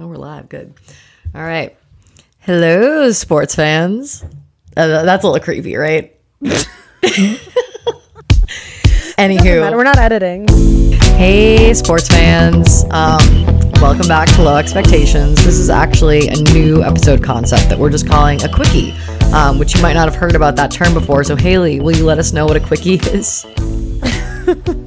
Oh, we're live. Good. All right. Hello, sports fans. Uh, that's a little creepy, right? Anywho, Matter, We're not editing. hey, sports fans. Um, welcome back to Low Expectations. This is actually a new episode concept that we're just calling a quickie, um, which you might not have heard about that term before. So, Haley, will you let us know what a quickie is?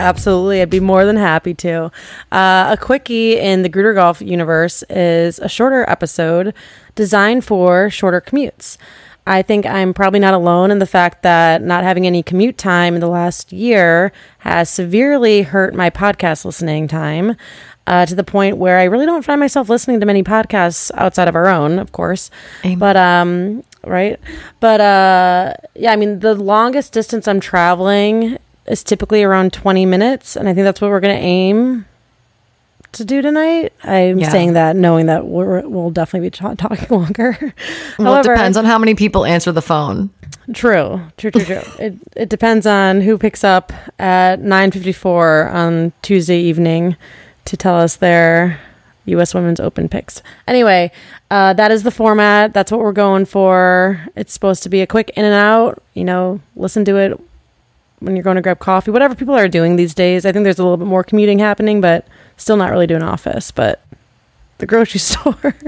Absolutely. I'd be more than happy to. Uh, a quickie in the Gruder Golf universe is a shorter episode designed for shorter commutes. I think I'm probably not alone in the fact that not having any commute time in the last year has severely hurt my podcast listening time uh, to the point where I really don't find myself listening to many podcasts outside of our own, of course. Amen. But, um, right. But, uh, yeah, I mean, the longest distance I'm traveling is typically around 20 minutes. And I think that's what we're going to aim to do tonight. I'm Yeah. saying that knowing that we're, we'll definitely be ta- talking longer. Well, it depends on how many people answer the phone. True, true, true, true. it it depends on who picks up at nine fifty four on Tuesday evening to tell us their U.S. Women's Open picks. Anyway, uh, that is the format. That's what we're going for. It's supposed to be a quick in and out. You know, listen to it when you're going to grab coffee. Whatever people are doing these days. I think there's a little bit more commuting happening, but still not really doing office. But the grocery store, Okay,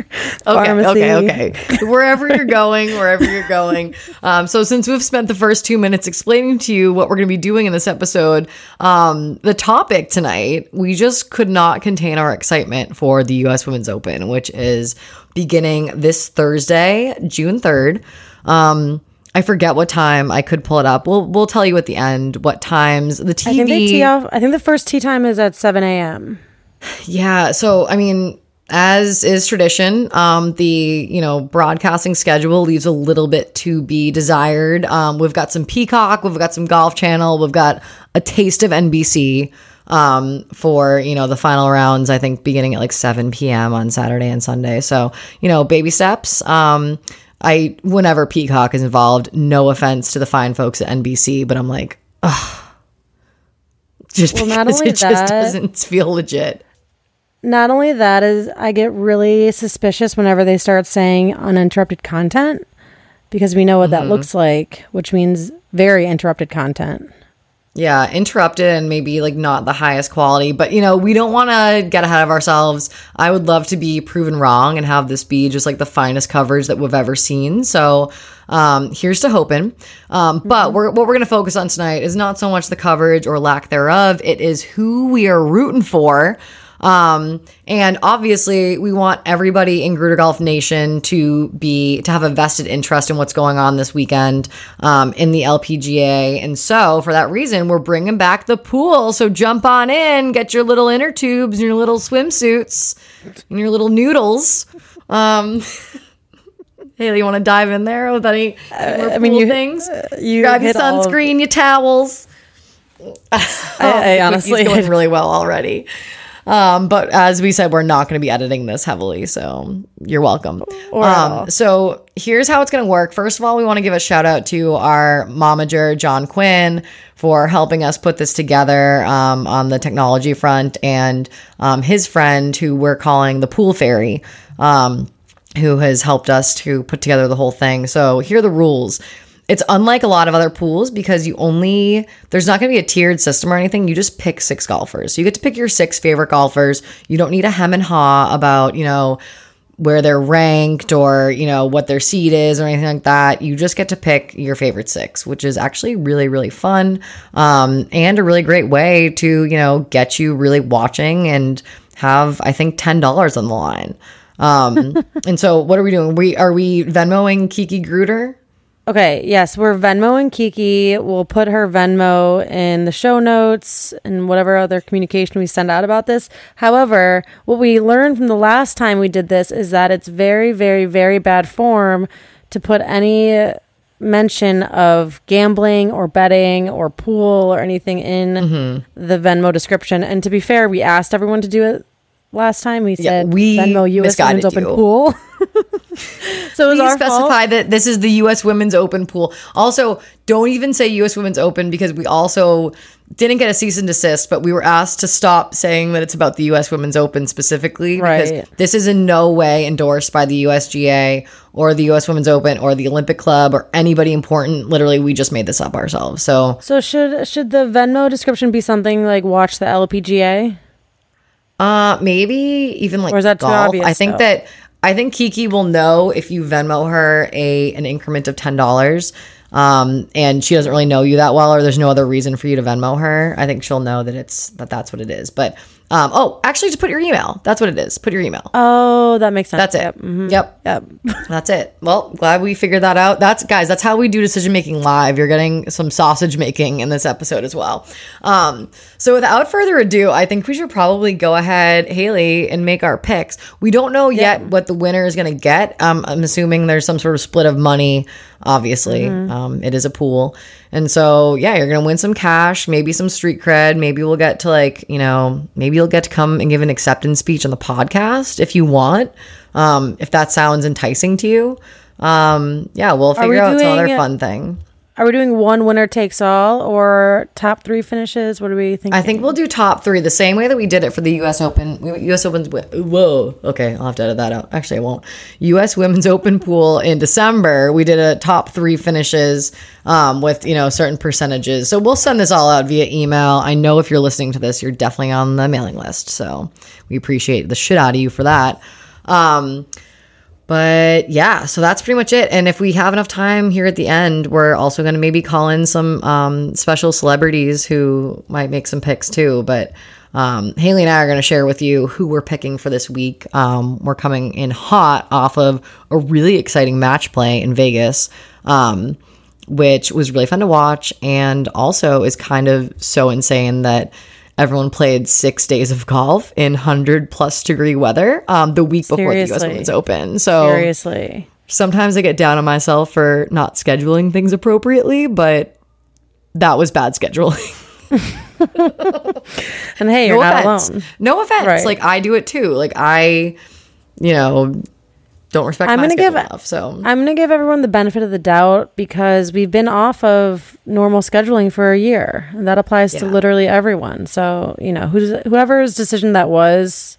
pharmacy. okay, okay. Wherever you're going, wherever you're going. Um, so, since we've spent the first two minutes explaining to you what we're going to be doing in this episode, um, the topic tonight, we just could not contain our excitement for the U.S. Women's Open, which is beginning this Thursday, June 3rd. Um, I forget what time. I could pull it up. We'll we'll tell you at the end what times the TV. I think they tee off. I think the first tea time is at seven a.m. Yeah. So, I mean, as is tradition, um, the you know broadcasting schedule leaves a little bit to be desired. Um, we've got some Peacock, we've got some Golf Channel, we've got a taste of NBC um, for you know the final rounds. I think beginning at like 7 p.m. on Saturday and Sunday. So you know, baby steps. Um, I whenever Peacock is involved, no offense to the fine folks at NBC, but I'm like, ugh. Just Well, not because it just doesn't feel legit. Not only that is I get really suspicious whenever they start saying uninterrupted content because we know what Mm-hmm. that looks like, which means very interrupted content. Yeah, interrupted and maybe like not the highest quality, but you know, we don't want to get ahead of ourselves. I would love to be proven wrong and have this be just like the finest coverage that we've ever seen. So, um, here's to hoping. Um, but we're, what we're going to focus on tonight is not so much the coverage or lack thereof, it is who we are rooting for. Um, and obviously we want everybody in Gruder Golf Nation to be, to have a vested interest in what's going on this weekend, um, in the LPGA. And so for that reason, we're bringing back the pool. So jump on in, get your little inner tubes and your little swimsuits and your little noodles. Um, Haley, you want to dive in there with any, any more I mean, you- things? You Grab your sunscreen, your towels. I, I honestly, He's going really well already. Um, but as we said, we're not going to be editing this heavily, so you're welcome. Or. Um, so here's how it's going to work. First of all, we want to give a shout out to our momager, John Quinn, for helping us put this together um, on the technology front, and um, his friend, who we're calling the Pool Fairy. Um, who has helped us to put together the whole thing. So here are the rules. It's unlike a lot of other pools because you only there's not going to be a tiered system or anything. You just pick six golfers. So you get to pick your six favorite golfers. You don't need a hem and haw about, you know, where they're ranked or, you know, what their seed is or anything like that. You just get to pick your favorite six, which is actually really, really fun. Um, and a really great way to, you know, get you really watching and have, I think, $10 on the line. Um, and so what are we doing? We are we Venmoing Kiki Gruder? Okay, yes, we're Venmoing Kiki. We'll put her Venmo in the show notes and whatever other communication we send out about this. However, what we learned from the last time we did this is that it's very, very, very bad form to put any mention of gambling or betting or pool or anything in mm-hmm. the Venmo description. And to be fair, we asked everyone to do it last time. We said we Venmo US Women's Open you. Pool. So it was Please our fault. specify that this is the U.S. Women's Open pool. Also, don't even say U.S. Women's Open because we also didn't get a cease and desist, but we were asked to stop saying that it's about the U.S. Women's Open specifically Right. because this is in no way endorsed by the USGA or the U.S. Women's Open or the Olympic Club or anybody important. Literally, we just made this up ourselves. So So should should the Venmo description be something like watch the LPGA? Uh, maybe even like Or is that too golf. obvious, I think though? that I think Kiki will know if you Venmo her a an increment of ten dollars. Um, and she doesn't really know you that well, or there's no other reason for you to Venmo her. I think she'll know that it's that that's what it is. But um, oh, actually, just put your email. That's what it is. Put your email. Oh, that makes sense. That's it. Yep. mhm. Yep. Yep. That's it. Well, glad we figured that out. That's guys, that's how we do decision making live. You're getting some sausage making in this episode as well. Um, so without further ado, I think we should probably go ahead, Haley, and make our picks. We don't know yet what the winner is gonna get. Um, I'm assuming there's some sort of split of money, obviously. Um, it is a pool. And so yeah, you're gonna win some cash, maybe some street cred, maybe we'll get to like, you know, maybe you'll get to come and give an acceptance speech on the podcast if you want um, if that sounds enticing to you. Um, yeah, we'll we figure out some other fun thing. Are we doing one winner takes all or top three finishes? What do we think? I think we'll do top three the same way that we did it for the U.S. Open. U.S. Open's whoa. Okay, I'll have to edit that out. Actually, I won't. U.S. Women's Open pool in December. We did a top three finishes um, with you know certain percentages. So we'll send this all out via email. I know if you're listening to this, you're definitely on the mailing list. So we appreciate the shit out of you for that. Um, But yeah, so that's pretty much it. And if we have enough time here at the end, we're also going to maybe call in some um, special celebrities who might make some picks too. But um, Haley and I are going to share with you who we're picking for this week. Um, we're coming in hot off of a really exciting match play in Vegas. Um, which was really fun to watch and also is kind of so insane that everyone played six days of golf in 100 plus degree weather um, the week before the US Women's Open. So Seriously. sometimes I get down on myself for not scheduling things appropriately, but that was bad scheduling. And hey, you're no not offense. alone. No offense. Right. Like I do it too. Like I, you know, don't respect I'm gonna give- enough. So I'm going to give everyone the benefit of the doubt because we've been off of normal scheduling for a year. And that applies to literally everyone. So, you know, who's, whoever's decision that was,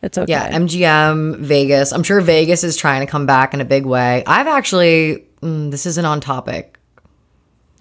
it's okay. Yeah, MGM, Vegas. I'm sure Vegas is trying to come back in a big way. I've actually, mm, this isn't on topic,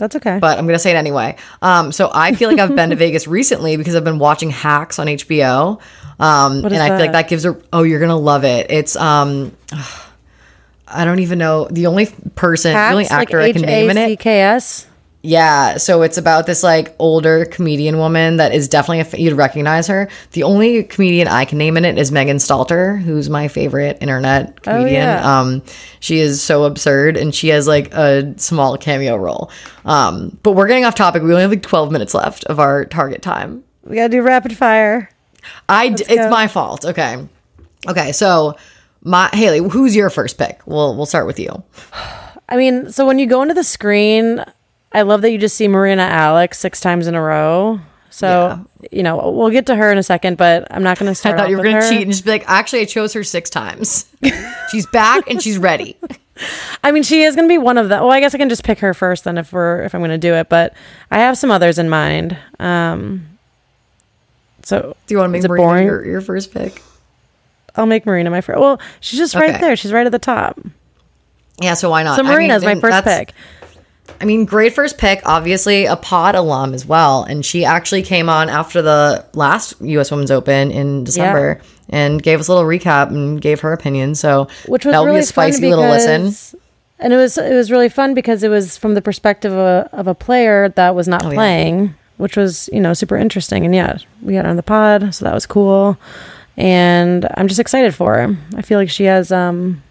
That's okay. but I'm going to say it anyway. Um, so I feel like I've been to Vegas recently because I've been watching Hacks on HBO. Um, and I feel like that? that gives a, oh, you're going to love it. It's, um, I don't even know. The only person, the only Hacks, like actor I can name in it. H-A-C-K-S? Yeah, so it's about this like older comedian woman that is definitely a f- you'd recognize her. The only comedian I can name in it is Megan Stalter, who's my favorite internet comedian. Oh, yeah. Um, she is so absurd, and she has like a small cameo role. Um, but we're getting off topic. We only have like twelve minutes left of our target time. We got to do rapid fire. I d- it's my fault. Okay, okay. So my Haley, who's your first pick? We'll we'll start with you. I mean, so when you go into the screen, I love that you just see Marina Alex six times in a row. So, you know, we'll get to her in a second, but I'm not going to start. I thought you were gonna cheat and just be like, actually, I chose her six times. she's back and she's ready. I mean, she is going to be one of them. Well, I guess I can just pick her first then if we're if I'm going to do it, but I have some others in mind. Um so Do you want to make Marina boring? your, your first pick? I'll make Marina my first. Well, she's just right Okay. there. She's right at the top. Yeah, so why not? So I mean, Marina's my first pick. I mean, great first pick. Obviously, a pod alum as well, and she actually came on after the last U.S. Women's Open in December and gave us a little recap and gave her opinion. So which was that'll really be a spicy fun little listen. And it was it was really fun because it was from the perspective of a, of a player that was not Oh, yeah. playing, which was you know super interesting. And yeah, we had her on the pod, so that was cool. And I'm just excited for her. I feel like she has um,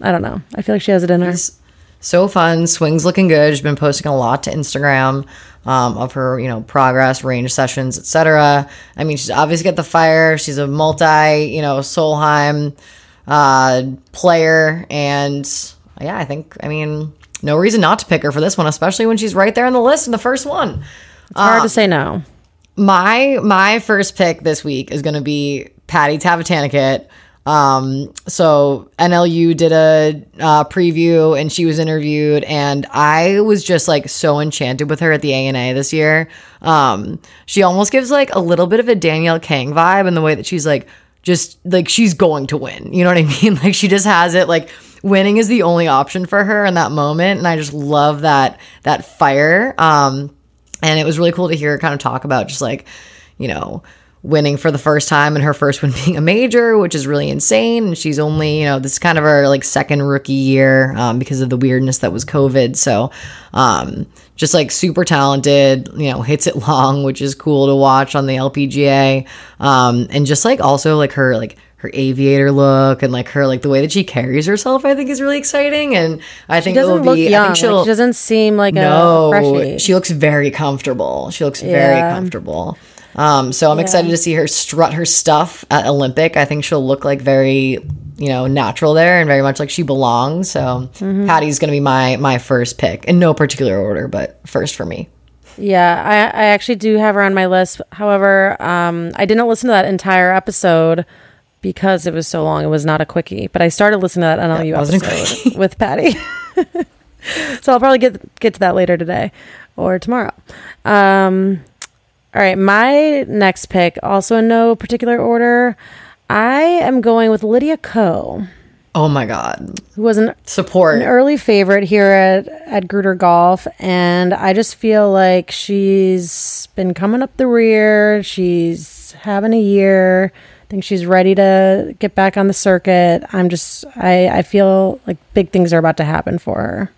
I don't know. I feel like she has it in her. She's so fun. Swings looking good. She's been posting a lot to Instagram um, of her, you know, progress, range sessions, etc. I mean, she's obviously got the fire. She's a multi, you know, Solheim uh, player, and yeah, I think, I mean, no reason not to pick her for this one, especially when she's right there on the list in the first one. It's hard to say no. My my first pick this week is going to be Patty Tavatanakit. Um, so NLU did a uh, preview and she was interviewed, and I was just like so enchanted with her at the ANA this year. Um, she almost gives like a little bit of a Danielle Kang vibe in the way that she's like just like she's going to win. You know what I mean? Like she just has it like winning is the only option for her in that moment, and I just love that that fire. Um, and it was really cool to hear her kind of talk about just like you know winning for the first time and her first one being a major, which is really insane. And she's only, you know, this is kind of her like second rookie year um, because of the weirdness that was COVID. So, um, just like super talented, you know, hits it long, which is cool to watch on the LPGA. Um, and just like also like her, like, her aviator look and like her like the way that she carries herself I think is really exciting and I think She it will be I young. think she'll Like, she doesn't seem like a no, freshie. she looks very comfortable. She looks very comfortable. Um, so I'm excited to see her strut her stuff at Olympic. I think she'll look like very, you know, natural there and very much like she belongs. So Mm-hmm. Patty's going to be my my first pick in no particular order, but first for me. Yeah, I, I actually do have her on my list. However, um, I didn't listen to that entire episode because it was so long. It was not a quickie, but I started listening to that NLU wasn't episode with Patty. so I'll probably get get to that later today or tomorrow. Um, all right, my next pick, also in no particular order, I am going with Lydia Ko, Oh my god. who was an Support. an early favorite here at at Gruder Golf, and I just feel like she's been coming up the rear. She's having a year. I think she's ready to get back on the circuit. I'm just I I feel like big things are about to happen for her.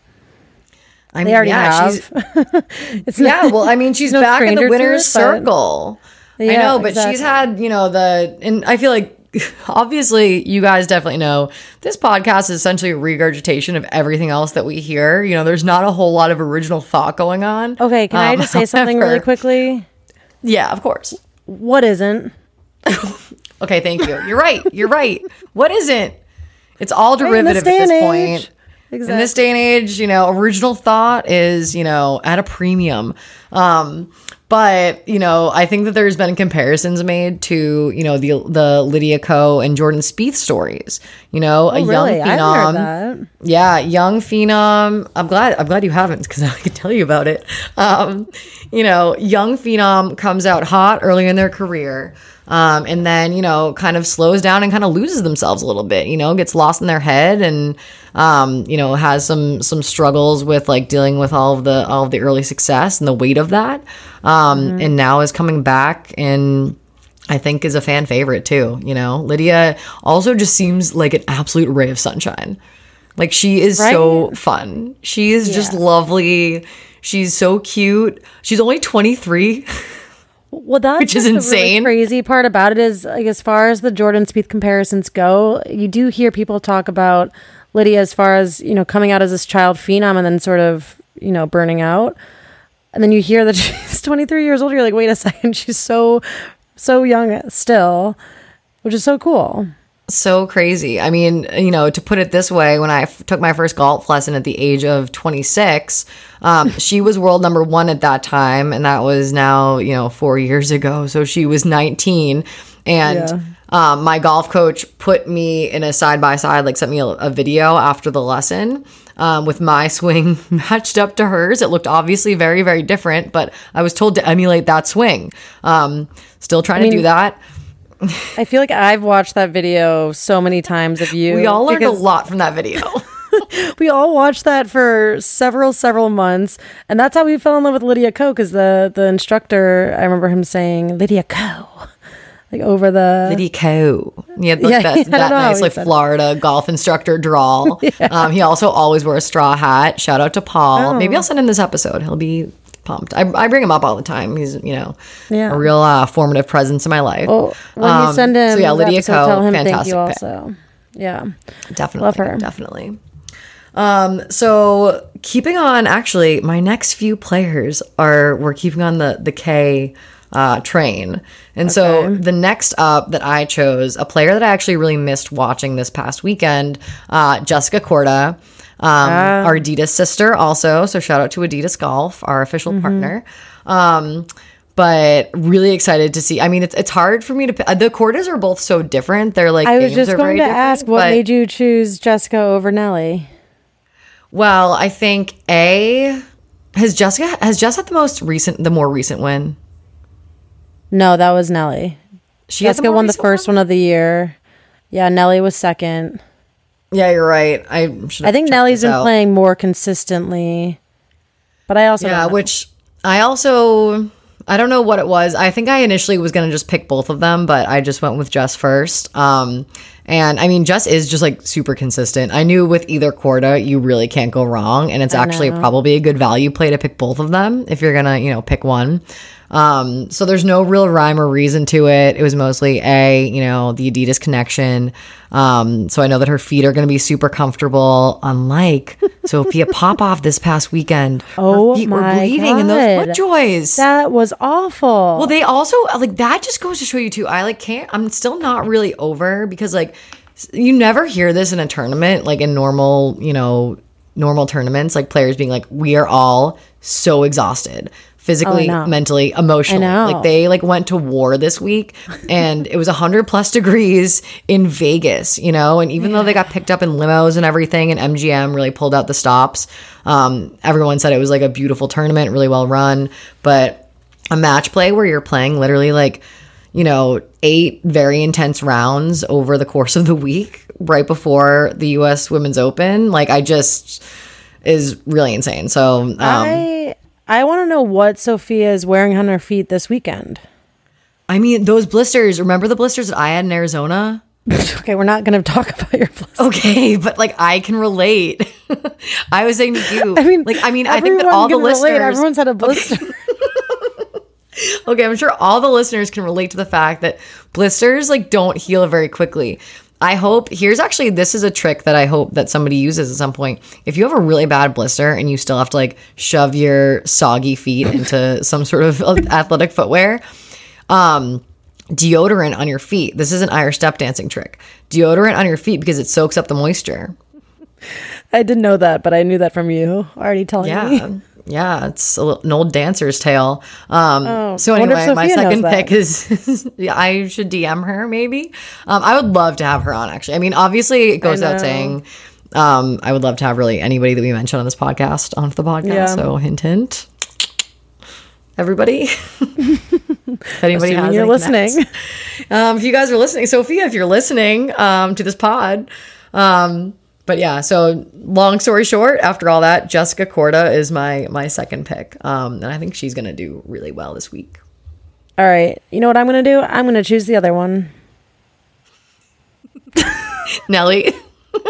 I They already yeah, she's- yeah, well, I mean, she's no back in the winner's it, circle. I know, but exactly. she's had, you know, the, and I feel like obviously you guys definitely know this podcast is essentially a regurgitation of everything else that we hear. You know, there's not a whole lot of original thought going on. okay. Can I Um, just say something really quickly? Yeah, of course. What isn't? Okay, thank you. You're right. You're right. What isn't? It's all derivative day at this and point. Age. In this day and age, you know, original thought is, you know, at a premium. Um, but, you know, I think that there's been comparisons made to, you know, the the Lydia Ko and Jordan Spieth stories. You know, a Oh, young really? I phenom. that. Yeah, young phenom. I'm glad. I'm glad you haven't because I can tell you about it. Um, you know, young phenom comes out hot early in their career, um, and then you know, kind of slows down and kind of loses themselves a little bit. You know, gets lost in their head, and um, you know, has some some struggles with like dealing with all of the all of the early success and the weight of that. Um, and now is coming back and. I think is a fan favorite too. You know, Lydia also just seems like an absolute ray of sunshine. Like she is so fun. She is just lovely. She's so cute. She's only 23. Well, that's Which is insane. Really crazy part about it is, like, as far as the Jordan Spieth comparisons go, you do hear people talk about Lydia as far as you know coming out as this child phenom and then sort of you know burning out, and then you hear that she's 23 years old. You're like, wait a second, she's so so young still, which is so cool. So crazy. I mean, you know, to put it this way, when I f- took my first golf lesson at the age of 26, um, she was world number one at that time, and that was now, you know, four years ago. So she was 19, and. Yeah. Um, my golf coach put me in a side by side, like sent me a, a video after the lesson um, with my swing matched up to hers. It looked obviously very, very different, but I was told to emulate that swing. Um, still trying to do that. I feel like I've watched that video so many times of you. We all learned a lot from that video. we all watched that for several several months and that's how we fell in love with lydia ko because the the instructor i remember him saying lydia ko like over the Lydia Co. He had like Yeah, that, that nice like it. Florida golf instructor drawl. um, he also always wore a straw hat. Shout out to Paul. Maybe Oh. I'll send him this episode. He'll be pumped. I, I bring him up all the time. He's you know Yeah. a real uh, formative presence in my life. well when you Um, send him so yeah, Lydia episode, Co. tell him thank fantastic you pick. also yeah Definitely. Love her. Definitely. Um, so keeping on actually, my next few players are we're keeping on the the K uh, train. And so the next up that I chose, a player that I actually really missed watching this past weekend, uh, Jessica Korda. Um, our Adidas sister also. So shout out to Adidas Golf, our official partner. Um, but really excited to see. I mean, it's it's hard for me to. The Kordas are both so different. They're like I was just are going to ask what but- made you choose Jessica over Nelly. Well, I think a has Jessica has Jess had the most recent, the more recent win. No, that was Nelly. She Jessica more won the first one of the year. Yeah, Nelly was second. Yeah, you're right. I should. I think Nelly's been out. playing more consistently. But I also Yeah, which I also I don't know what it was. I think I initially was gonna just pick both of them, but I just went with Jess first. Um, and I mean, Jess is just like super consistent. I knew with either Korda, you really can't go wrong, and it's actually probably a good value play to pick both of them if you're gonna, you know, pick one. Um, so there's no real rhyme or reason to it. It was mostly a, you know, the Adidas connection. Um, so I know that her feet are going to be super comfortable. Unlike Sophia Popov this past weekend, Oh her feet were my bleeding in those FootJoys. that was awful. well, they also like that. Just goes to show you too. I like can't. I'm still not really over because like you never hear this in a tournament, like in normal, you know, normal tournaments, like players being like, "We are all so exhausted." Physically, know. mentally, emotionally. know. Like they like went to war this week and it was 100 plus degrees in Vegas, you know, and even though they got picked up in limos and everything and MGM really pulled out the stops, um everyone said it was like a beautiful tournament, really well run, but a match play where you're playing literally like you know eight very intense rounds over the course of the week right before the US Women's Open, like I just is really insane. So, um I I want to know what Sophia is wearing on her feet this weekend. I mean, those blisters, remember the blisters that I had in Arizona? okay, we're not going to talk about your blisters. Okay, but like I can relate. I was saying to you, I mean, like I mean, I think that all the relate. listeners, Everyone's had a blister. okay, I'm sure all the listeners can relate to the fact that blisters like don't heal very quickly. I hope here's actually this is a trick that I hope that somebody uses at some point. If you have a really bad blister and you still have to like shove your soggy feet into some sort of athletic footwear, um deodorant on your feet. This is an Irish step dancing trick. Deodorant on your feet because it soaks up the moisture. I didn't know that, but I knew that from you already telling me. Yeah. It's little, an old dancer's tale. Um, so wonder if anyway, my second pick is I should DM her maybe. Um, I would love to have her on. Actually, I mean, obviously, it goes without saying. Um, I would love to have really anybody that we mention on this podcast on the podcast. Yeah. So hint, hint. Everybody, if anybody has you're listening. Um, if you guys are listening, Sophia, if you're listening um, to this pod, um, but yeah. So long story short, after all that, Jessica Korda is my my second pick, um, and I think she's gonna do really well this week. All right. You know what I'm going to do? I'm going to choose the other one. Nelly.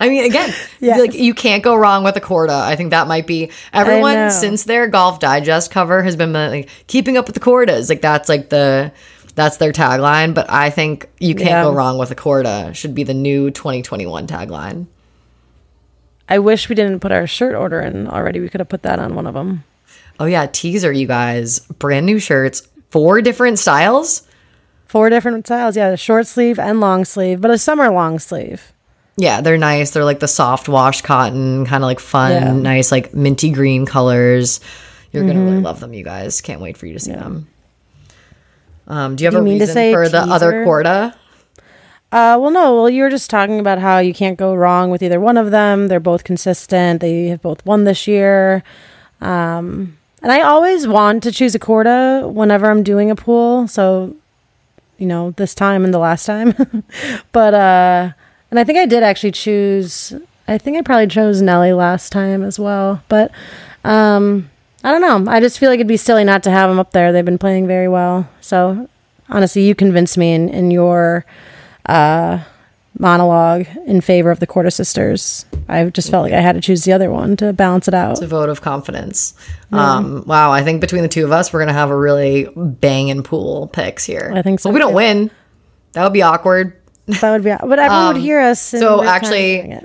I mean, again, Yes. like you can't go wrong with a Corda. I think that might be everyone since their Golf Digest cover has been like keeping up with the Kordas. Like that's like the that's their tagline. But I think you can't Yeah. go wrong with a Korda. Should be the new 2021 tagline. I wish we didn't put our shirt order in already. We could have put that on one of them. Oh yeah, teaser, you guys! Brand new shirts, four different styles. Four different styles. Yeah, short sleeve and long sleeve, but a summer long sleeve. Yeah, they're nice. They're like the soft wash cotton, kind of like fun, Yeah. nice like minty green colors. You're gonna really mm-hmm. love them, you guys. Can't wait for you to see them. Um, do you have Do you a mean to say for the other? Korda? Uh, well, no. Well, you were just talking about how you can't go wrong with either one of them. They're both consistent. They have both won this year. Um, and I always want to choose a Korda whenever I'm doing a pool. So, you know, this time and the last time. but, uh, and I think I did actually choose, I think I probably chose Nelly last time as well. But, um, I don't know. I just feel like it'd be silly not to have them up there. They've been playing very well. So, honestly, you convinced me in, in your uh, monologue in favor of the Korda Sisters. I just felt like I had to choose the other one to balance it out. It's a vote of confidence. Um, wow, I think between the two of us, we're gonna have a really banging pool picks here. I think so, But we don't win. That would be awkward. That would be, but everyone would hear us. so actually-.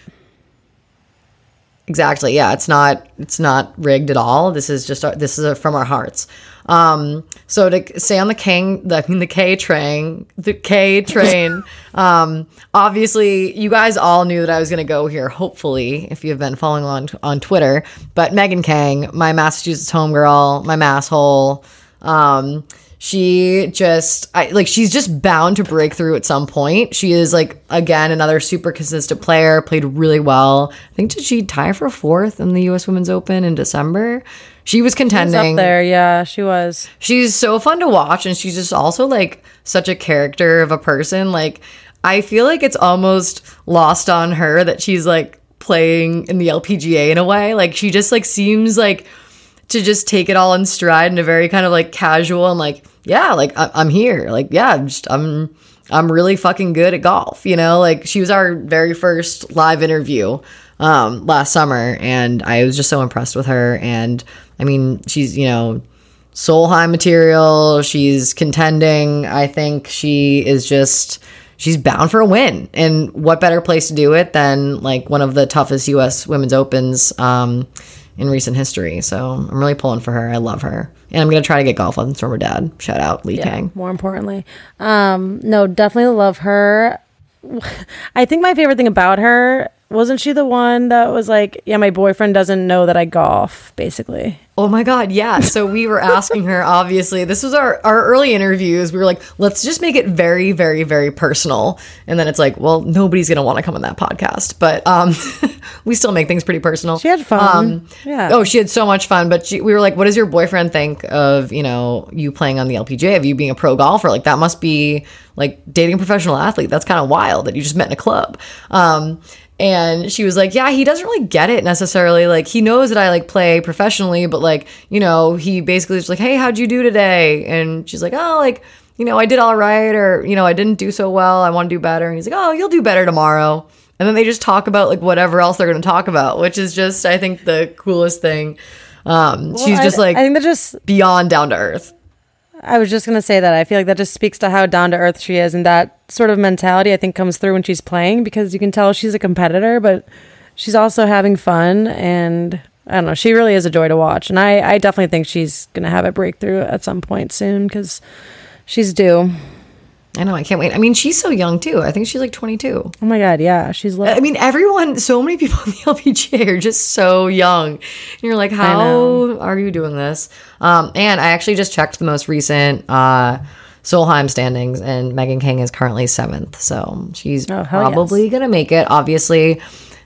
Exactly. Yeah, it's not it's not rigged at all. This is just our, this is a, from our hearts. Um, so to stay on the King, the the K train, the K train. um, obviously, you guys all knew that I was going to go here. Hopefully, if you've been following on on Twitter, but Megan Khang, my Massachusetts homegirl, my masshole. Um, she just I, like she's just bound to break through at some point. She is like again another super consistent player, played really well. I think did she tie for fourth in the US Women's Open in December? She was She was contending. up there, yeah, she was. She's so fun to watch and she's just also like such a character of a person. Like I feel like it's almost lost on her that she's like playing in the LPGA in a way. Like she just like seems like to just take it all in stride in a very kind of like casual and like yeah like I- i'm here like yeah i'm just i'm i'm really fucking good at golf you know like she was our very first live interview um last summer and i was just so impressed with her and i mean she's you know Solheim material. She's contending. I think she is just she's bound for a win. And what better place to do it than like one of the toughest US women's opens um in recent history. So I'm really pulling for her. I love her. And I'm gonna try to get golf lessons from her dad. Shout out Lee Khang. More importantly, um, no, definitely love her. I think my favorite thing about her wasn't she the one that was like, yeah, my boyfriend doesn't know that I golf, basically. Oh my God, yeah. So we were asking her, obviously, this was our, our early interviews. We were like, let's just make it very, very, very personal. And then it's like, well, nobody's going to want to come on that podcast. But um, we still make things pretty personal. She had fun. Um, Yeah. Oh, she had so much fun. But she, we were like, what does your boyfriend think of, you know, you playing on the LPGA, of you being a pro golfer? Like, that must be like dating a professional athlete. That's kind of wild that you just met in a club. Um, and she was like, Yeah, he doesn't really get it necessarily. Like, he knows that I like play professionally, but like, you know, he basically is like, Hey, how'd you do today? And she's like, Oh, like, you know, I did all right, or, you know, I didn't do so well. I want to do better. And he's like, Oh, you'll do better tomorrow. And then they just talk about like whatever else they're going to talk about, which is just, I think, the coolest thing. Um, she's I- just like I think they're just beyond down to earth. I was just gonna say that I feel like that just speaks to how down to earth she is, and that sort of mentality I think comes through when she's playing because you can tell she's a competitor, but she's also having fun, and I don't know, she really is a joy to watch, and I I definitely think she's gonna have a breakthrough at some point soon because she's due. I know, I can't wait. I mean, she's so young too. I think she's like 22. Oh my god, yeah, she's li- I mean, everyone, so many people in the LPGA are just so young. And you're like, how are you doing this? Um, and I actually just checked the most recent uh, Solheim standings, and Megan Khang is currently seventh. So she's Oh, probably gonna make it. Obviously,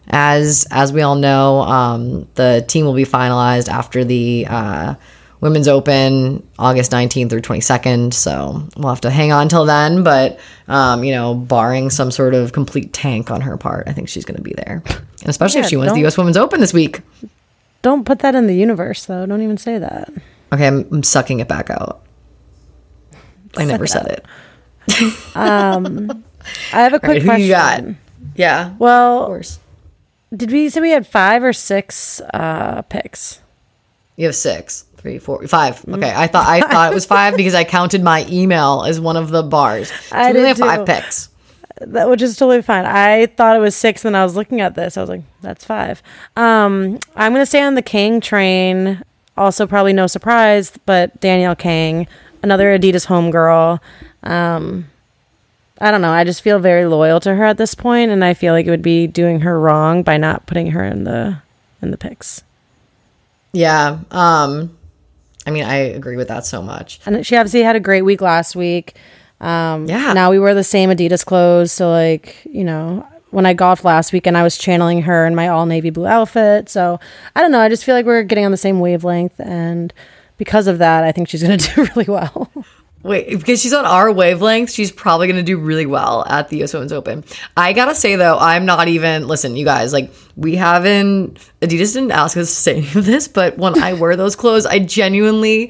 as as we all know, um, the team will be finalized after the uh, Women's Open, August 19th through 22nd. So we'll have to hang on till then. But, um, you know, barring some sort of complete tank on her part, I think she's going to be there. And especially if she wins the US Women's Open this week. don't put that in the universe though. Don't even say that. Okay, I'm, I'm sucking it back out. I never said it. um, I have a quick right, who question. you got? Yeah, of Well, course. did we say we had five or six uh, picks? You have six, three, four, five. Okay, I thought I thought it was five because I counted my email as one of the bars. So I we only have five picks. that which is totally fine. I thought it was six, and I was looking at this. I was like, "That's five. Um, I'm gonna stay on the Kang train. Also, probably no surprise, but Danielle Kang, another Adidas homegirl. Um, I don't know. I just feel very loyal to her at this point, and I feel like it would be doing her wrong by not putting her in the in the picks. Yeah. Um, I mean, I agree with that so much. And she obviously had a great week last week. Um, Yeah. Now we wear the same Adidas clothes. So, like, you know, when I golfed last weekend, I was channeling her in my all navy blue outfit. So, I don't know. I just feel like we're getting on the same wavelength. And because of that, I think she's going to do really well. Wait, because she's on our wavelength, she's probably going to do really well at the US Women's Open. I gotta say though, I'm not even. Listen, you guys, like we haven't. Adidas didn't ask us to say any of this, but when I wear those clothes, I genuinely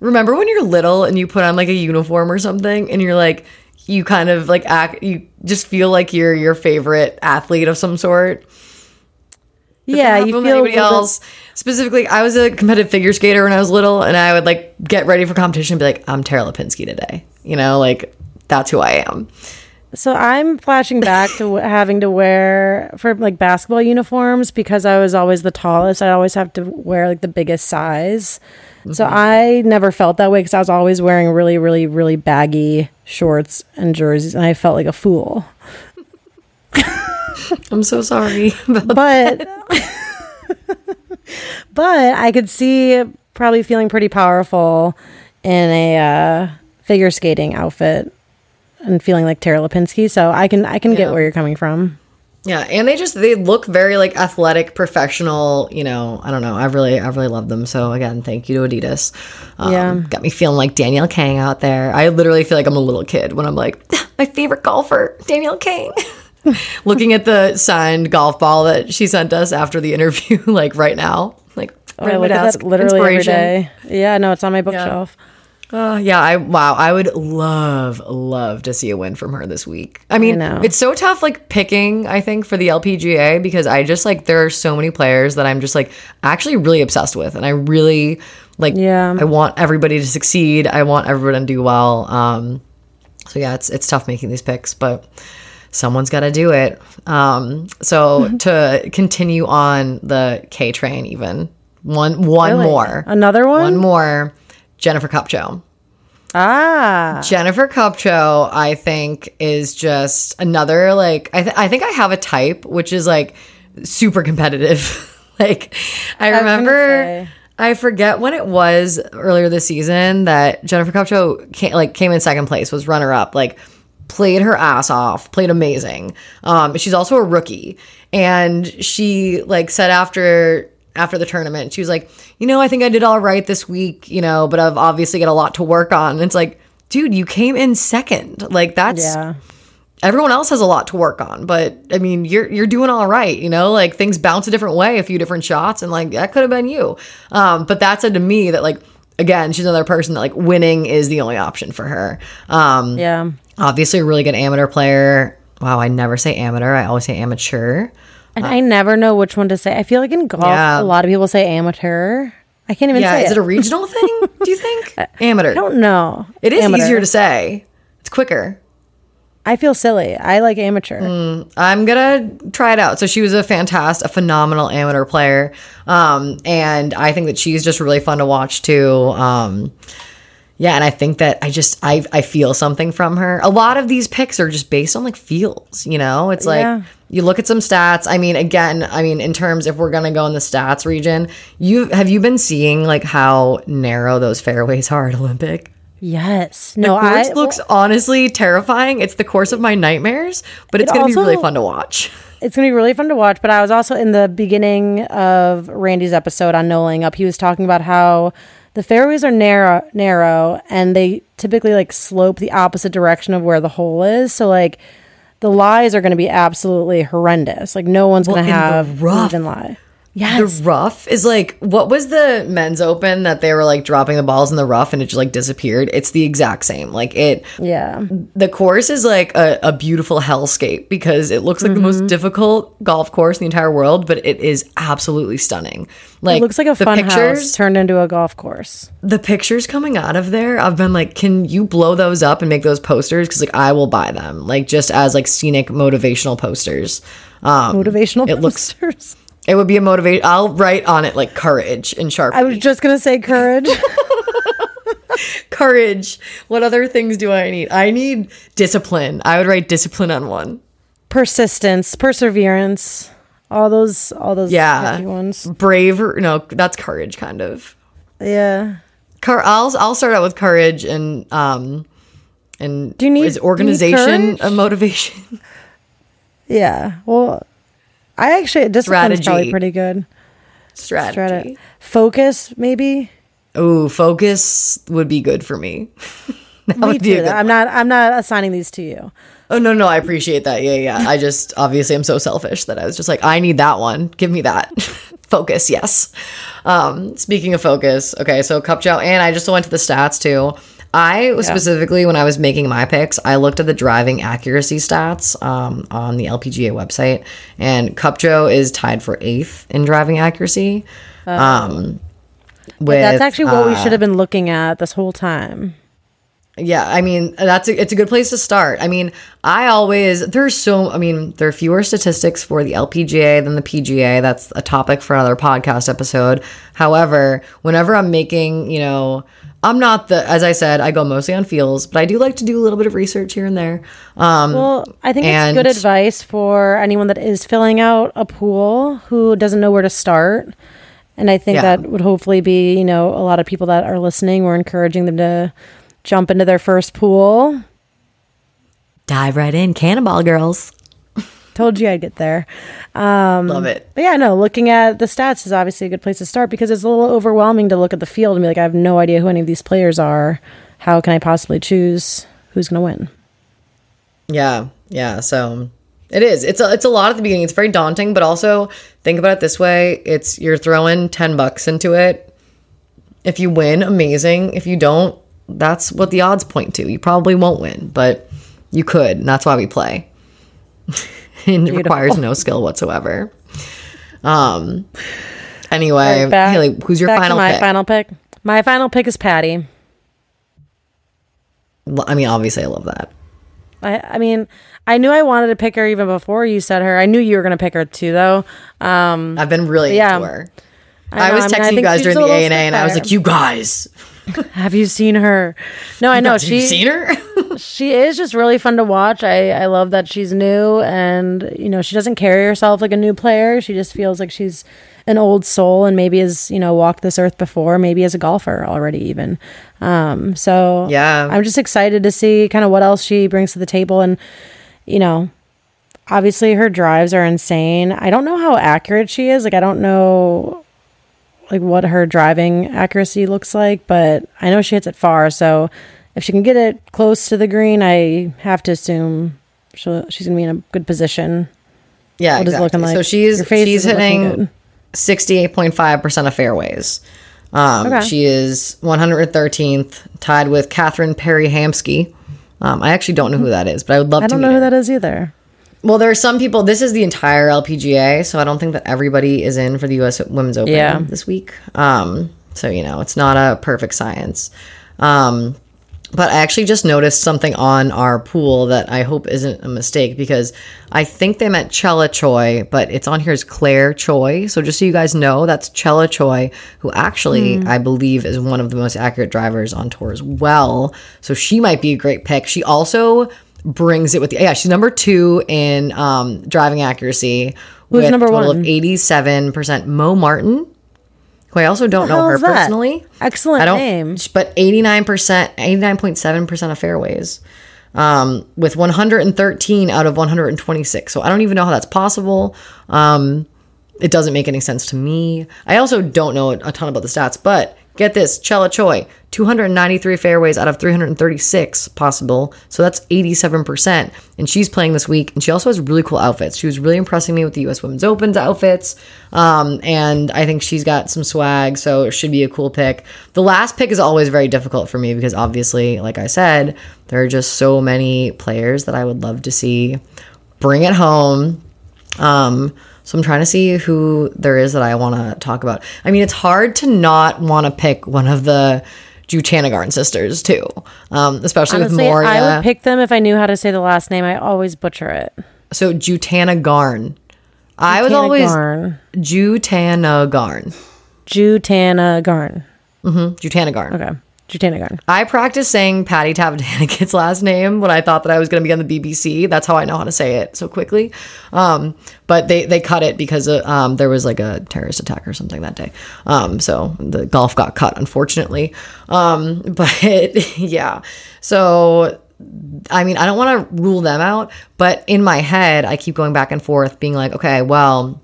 remember when you're little and you put on like a uniform or something, and you're like, you kind of like act, you just feel like you're your favorite athlete of some sort. Yeah, you feel anybody else. Specifically, I was a competitive figure skater when I was little, and I would like get ready for competition and be like, "I'm Tara Lipinski today," you know, like that's who I am. So I'm flashing back to having to wear for like basketball uniforms because I was always the tallest. I always have to wear like the biggest size. So mm-hmm. I never felt that way because I was always wearing really, really, really baggy shorts and jerseys, and I felt like a fool. I'm so sorry. But but I could see probably feeling pretty powerful in a uh, figure skating outfit and feeling like Tara Lipinski. So I can I can Yeah. get where you're coming from. Yeah, and they just they look very like athletic, professional. You know, I don't know. I really, I really love them. So again, thank you to Adidas. Um, Yeah. got me feeling like Danielle Kang out there. I literally feel like I'm a little kid when I'm like, my favorite golfer, Danielle Kang. Looking at the signed golf ball that she sent us after the interview, like right now, like Oh, right I look at that literally every day. Yeah, no, it's on my bookshelf. Uh, yeah, I wow, I would love love to see a win from her this week. I mean, know. it's so tough like picking, I think for the LPGA because I just like there are so many players that I'm just like actually really obsessed with and I really like Yeah. I want everybody to succeed. I want everyone to do well. Um so yeah, it's it's tough making these picks, but someone's got to do it. Um so to continue on the K train even one one Really? more. Another one? One more Jennifer Kupcho. Ah. Jennifer Kupcho, I think, is just another like I, th- I think I have a type which is like super competitive. like I remember say. I forget when it was earlier this season that Jennifer Kupcho came, like came in second place, was runner up, like played her ass off, played amazing. Um, she's also a rookie, and she like said after after the tournament, she was like, you know, I think I did all right this week, you know, but I've obviously got a lot to work on. And it's like, dude, you came in second, like that's Yeah. everyone else has a lot to work on but i mean you're you're doing all right you know like things bounce a different way a few different shots and like that could have been you um but that said to me that like again she's another person that like winning is the only option for her um Yeah. Obviously a really good amateur player wow i never say amateur i always say amateur And I never know which one to say. I feel like in golf, Yeah. a lot of people say amateur. I can't even yeah say is it it. a regional thing do you think amateur I don't know. it is Amateur. easier to say it's quicker I feel silly. I like amateur. Mm. I'm gonna try it out. So she was a fantastic, a phenomenal amateur player, um, and I think that she's just really fun to watch too. Um, yeah, and I think that I just I I feel something from her. A lot of these picks are just based on like feels. You know, it's like Yeah. you look at some stats. I mean, again, I mean, in terms if we're gonna go in the stats region, you have you been seeing like how narrow those fairways are at Olympic? Yes. No, The course I looks honestly terrifying. It's the course of my nightmares, but it's It gonna be really fun to watch. it's gonna be really fun to watch. But I was also in the beginning of Randy's episode on No Laying Up. He was talking about how the fairways are narrow, narrow, and they typically like slope the opposite direction of where the hole is. So like the lies are going to be absolutely horrendous. Like no one's going to have rough. even lie. The rough is like what was the men's open that they were like dropping the balls in the rough and it just like disappeared? It's the exact same. Like it yeah. the course is like a, a beautiful hellscape because it looks like the Mm-hmm. most difficult golf course in the entire world, but it is absolutely stunning. Like It looks like a the fun pictures, house turned into a golf course. the pictures coming out of there, I've been like, can you blow those up and make those posters? Because like I will buy them, like just as like scenic motivational posters. Um, Motivational it looks- posters. It would be a motivation. I'll write on it like courage and Sharpie. I was just gonna say courage. courage. What other things do I need? I need discipline. I would write discipline on one. persistence, perseverance, all those, all those Yeah. ones. Brave. No, that's courage, kind of. Yeah. Cur- I'll I'll start out with courage and um and Do you need- is do you need organization a motivation? Yeah. Well, I actually discipline's probably pretty good. Strategy. Strata- Focus, maybe. Ooh, focus would be good for me. that Me would be too. I'm not. I'm not assigning these to you. Oh no, no, I appreciate that. Yeah, yeah. I just obviously I'm so selfish that I was just like, I need that one. Give me that. focus, yes. Um, speaking of focus, okay, so Kupcho, and I just went to the stats too. I was specifically when I was making my picks, I looked at the driving accuracy stats um, on the LPGA website, and Kupcho is tied for eighth in driving accuracy. Um, with, That's actually what we uh, should have been looking at this whole time. Yeah, I mean that's a, it's a good place to start. I mean, I always there's so I mean there are fewer statistics for the LPGA than the PGA. That's a topic for another podcast episode. However, whenever I'm making, you know, I'm not the as I said, I go mostly on feels, but I do like to do a little bit of research here and there. Um, Well, I think it's good advice for anyone that is filling out a pool who doesn't know where to start. And I think Yeah. that would hopefully be, you know, a lot of people that are listening, we're encouraging them to jump into their first pool. dive right in, Cannonball Girls. Told you I'd get there. Um, Love it. But yeah, no, looking at the stats is obviously a good place to start because it's a little overwhelming to look at the field and be like, I have no idea who any of these players are. How can I possibly choose who's going to win? Yeah, yeah. So it is. It's a, it's a lot at the beginning. It's very daunting, but also think about it this way: it's you're throwing ten bucks into it. If you win, amazing. If you don't, that's what the odds point to. You probably won't win, but you could. And that's why we play. and it requires no skill whatsoever. Um. Anyway, Right, back- Haley, who's your final my pick? final pick? My final pick is Patty. I mean, obviously, I love that. I, I mean, I knew I wanted to pick her even before you said her. I knew you were going to pick her too, though. Um, I've been really Yeah. into her. I I, was I mean, I texting you guys during the A and A, and I was like, "You guys, have you seen her? No, I know you she seen her?" she is just really fun to watch. I I love that she's new and you know she doesn't carry herself like a new player. She just feels like she's an old soul and maybe has you know walked this earth before, maybe as a golfer already even. Um, so Yeah. I'm just excited to see kind of what else she brings to the table and you know obviously her drives are insane. I don't know how accurate she is. Like I don't know like what her driving accuracy looks like, but I know she hits it far. So if she can get it close to the green, I have to assume she'll, she's gonna be in a good position. Yeah, What is exactly. looking like? So she's she's hitting sixty eight point five percent of fairways. Um, Okay. She is one hundred thirteenth, tied with Catherine Perry Hamsky. Um, I actually don't know who that is, but I would love I to don't meet know who that is either. Well, there are some people. This is the entire LPGA, so I don't think that everybody is in for the U.S. Women's Open Yeah. this week. Um, so you know, it's not a perfect science. Um, but I actually just noticed something on our pool that I hope isn't a mistake because I think they meant Chella Choi, but it's on here as Claire Choi. So just so you guys know, that's Chella Choi, who actually I believe is one of the most accurate drivers on tour as well. So she might be a great pick. She also brings it with the yeah, she's number two in um, driving accuracy. Who's with number a total one? Of eighty-seven percent. Mo Martin, who I also don't know her that? personally. Excellent I don't, name. but 89%, 89.7% of fairways, um, with 113 out of 126. So I don't even know how that's possible. Um, it doesn't make any sense to me. I also don't know a ton about the stats, but get this Chella Choi, 293 fairways out of 336 possible. So that's 87%. And she's playing this week. And she also has really cool outfits. She was really impressing me with the US Women's Open's outfits. Um, and I think she's got some swag. So it should be a cool pick. The last pick is always very difficult for me because obviously, like I said, there are just so many players that I would love to see bring it home. Um, so I'm trying to see who there is that I want to talk about. I mean, it's hard to not want to pick one of the Jutanugarn sisters too, um, especially Honestly, with Moriya. I would pick them if I knew how to say the last name. I always butcher it. so Jutanugarn. I was always Garn. Jutanugarn. Jutana Garn. Jutanugarn. Okay. I practiced saying Patty Tavatanakit's last name when I thought that I was going to be on the BBC. That's how I know how to say it so quickly. Um, but they, they cut it because uh, um, there was like a terrorist attack or something that day. Um, so the golf got cut, unfortunately. Um, but yeah. So I mean, I don't want to rule them out, but in my head, I keep going back and forth, being like, okay, well,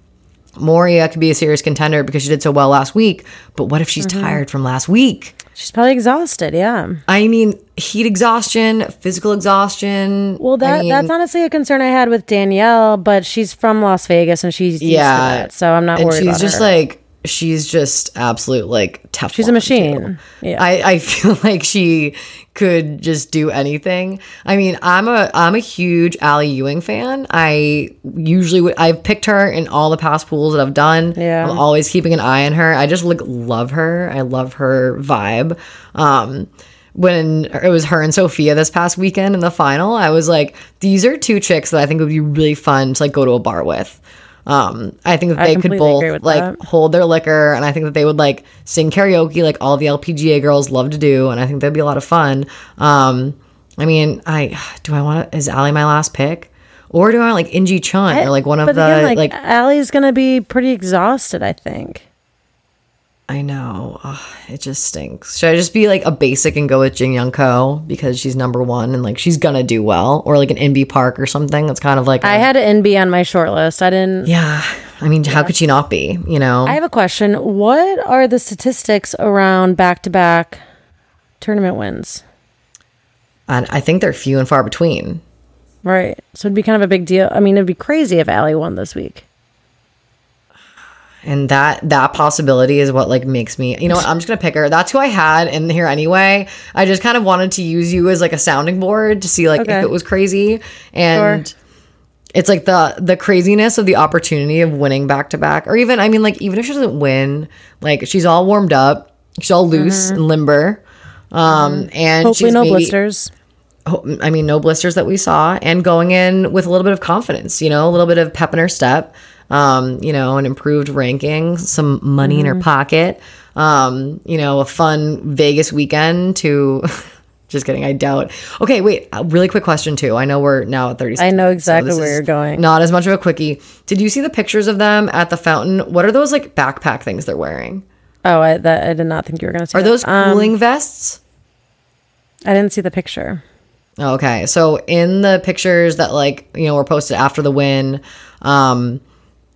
Moriya could be a serious contender because she did so well last week. But what if she's Mm-hmm. tired from last week? She's probably exhausted. Yeah. I mean, heat exhaustion, physical exhaustion. Well, that I mean, that's honestly a concern I had with Danielle, but she's from Las Vegas and she's used Yeah. to that, so I'm not and worried she's just her. like she's just absolute like Teflon. She's a machine. too. Yeah. I, I feel like she could just do anything. I mean, I'm a I'm a huge Ally Ewing fan. I usually would I've picked her in all the past pools that I've done. Yeah. I'm always keeping an eye on her. I just like love her. I love her vibe. Um when it was her and Sophia this past weekend in the final, I was like, these are two chicks that I think would be really fun to like go to a bar with. Um, I think that I they could both like that. hold their liquor, and I think that they would like sing karaoke like all the LPGA girls love to do, and I think that'd be a lot of fun. Um, I mean, I do I want to is Ally my last pick, or do I want like In Gee Chun or like one of the again, like, like Ally's gonna be pretty exhausted. I think. I know. Ugh, it just stinks. Should I just be like a basic and go with Jin Young Ko because she's number one and like she's gonna do well, or like an Inbee Park or something? That's kind of like I a- had an Inbee on my short list. I didn't. yeah. I mean, how could she not be? You know, I have a question. What are the statistics around back to back tournament wins? and I think they're few and far between. Right. So it'd be kind of a big deal. I mean, it'd be crazy if Ally won this week. And that that possibility is what like makes me. You know what? I'm just gonna pick her. That's who I had in here anyway. I just kind of wanted to use you as like a sounding board to see like Okay. if it was crazy and. Sure. it's like the the craziness of the opportunity of winning back to back or even i mean like even if she doesn't win like she's all warmed up she's all loose and limber um and Mm-hmm. Hopefully, she's no maybe, blisters. i mean no blisters that we saw and going in with a little bit of confidence you know a little bit of pep in her step um you know an improved ranking some money in Mm-hmm. her pocket um you know a fun vegas weekend to Just kidding. I doubt. Okay, wait. Really quick question too. I know we're now at thirty. I know exactly this where you're going. Not as much of a quickie. Did you see the pictures of them at the fountain? What are those like backpack things they're wearing? Oh, I, that, I did not think you were going to say Are that. those Um, cooling vests? I didn't see the picture. Okay, so in the pictures that like you know were posted after the win, um,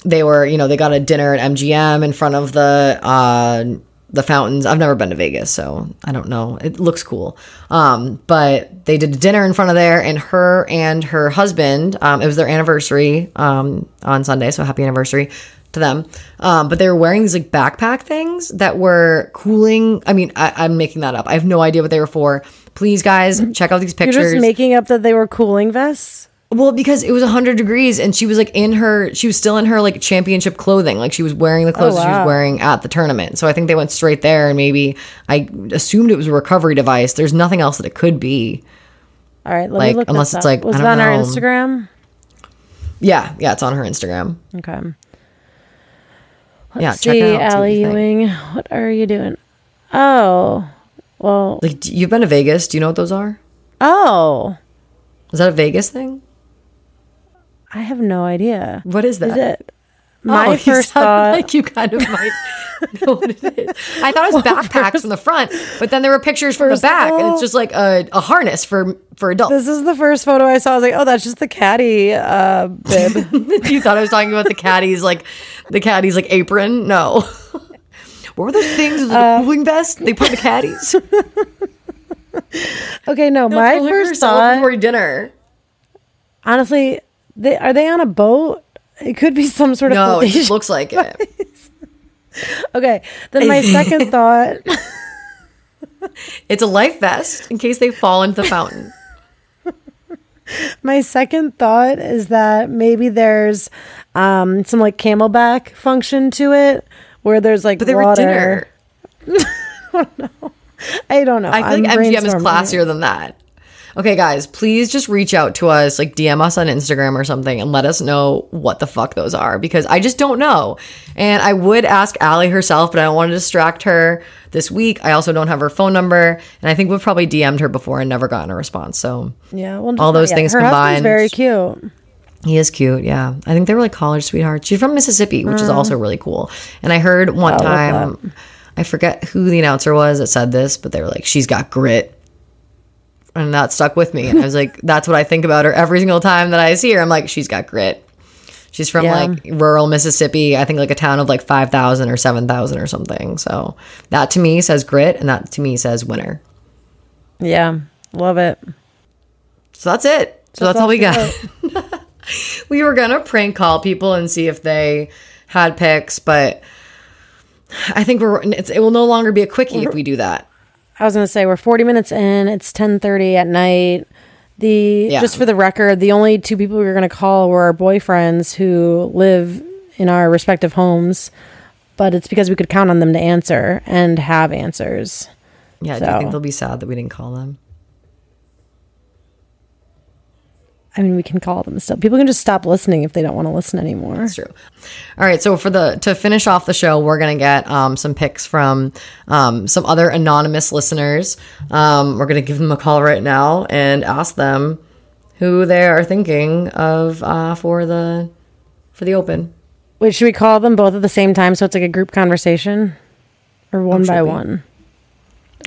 they were you know they got a dinner at MGM in front of the uh the fountains. I've never been to Vegas, so I don't know. It looks cool, um, but they did a dinner in front of there, and her and her husband. Um, it was their anniversary um on Sunday, so happy anniversary to them. Um, but they were wearing these like backpack things that were cooling. I mean, I, I'm making that up. I have no idea what they were for. Please, guys, check out these pictures. You're just making up that they were cooling vests? Well, because it was 100 degrees and she was like in her, she was still in her like championship clothing. Like she was wearing the oh, clothes that she was wearing at the tournament. So I think they went straight there and maybe I assumed it was a recovery device. There's nothing else that it could be. All right, let Like, me look unless this it's up. like, Was it on our know. Instagram? Yeah. Yeah. It's on her Instagram. Okay. Let's check see, it out. Ally. Ewing. What are you doing? Oh, well, Like, you've been to Vegas. Do you know what those are? oh, Is that a Vegas thing? I have no idea. What is that? Is it? My Oh, first thought. like you kind of might know what it is. I thought it was backpacks in the front, but then there were pictures from the back, and it's just like a, a harness for for adults. this is the first photo I saw. I was like, oh, that's just the caddy uh, bib. you thought I was talking about the caddy's like the caddy's like apron? No. what were those things the Uh, cooling vest they put the caddies? okay, no, my first for thought. celebratory dinner. Honestly, they are they on a boat? It could be some sort of. No, it looks like it. okay, then my second thought. It's a life vest in case they fall into the fountain. My second thought is that maybe there's um, some like CamelBak function to it, where there's like But they were dinner. I don't know. I feel I'm like MGM is classier than that. Okay, guys, please just reach out to us, like DM us on Instagram or something, and let us know what the fuck those are because I just don't know. And I would ask Ally herself, but I don't want to distract her this week. I also don't have her phone number, and I think we've probably DM'd her before and never gotten a response. So Yeah, well, all those things Her combined. very cute. he is cute, yeah. I think they were like college sweethearts. She's from Mississippi, which is mm. also really cool. And I heard one oh, love time, I forget who the announcer was that said this, but they were like, "She's got grit." And that stuck with me. And I was like, that's what I think about her every single time that I see her. I'm like, she's got grit. She's from Yeah. like rural Mississippi. I think like a town of like 5,000 or 7,000 or something. So that to me says grit and that to me says winner. Yeah, love it. So that's it. So that's, That's all we got. we were going to prank call people and see if they had picks, but I think we're, it's, it will no longer be a quickie if we do that. I was gonna say we're 40 minutes in. It's 10:30 at night. The Yeah. just for the record, the only two people we were gonna call were our boyfriends who live in our respective homes, but it's because we could count on them to answer and have answers. Yeah, do you think they'll be sad that we didn't call them? I mean, we can call them still. People can just stop listening if they don't want to listen anymore. That's true. All right, so for the to finish off the show, we're gonna get um, some picks from um, some other anonymous listeners. Um, we're gonna give them a call right now and ask them who they are thinking of uh, for the for the open. Wait, should we call them both at the same time so it's like a group conversation, or one by should we? one?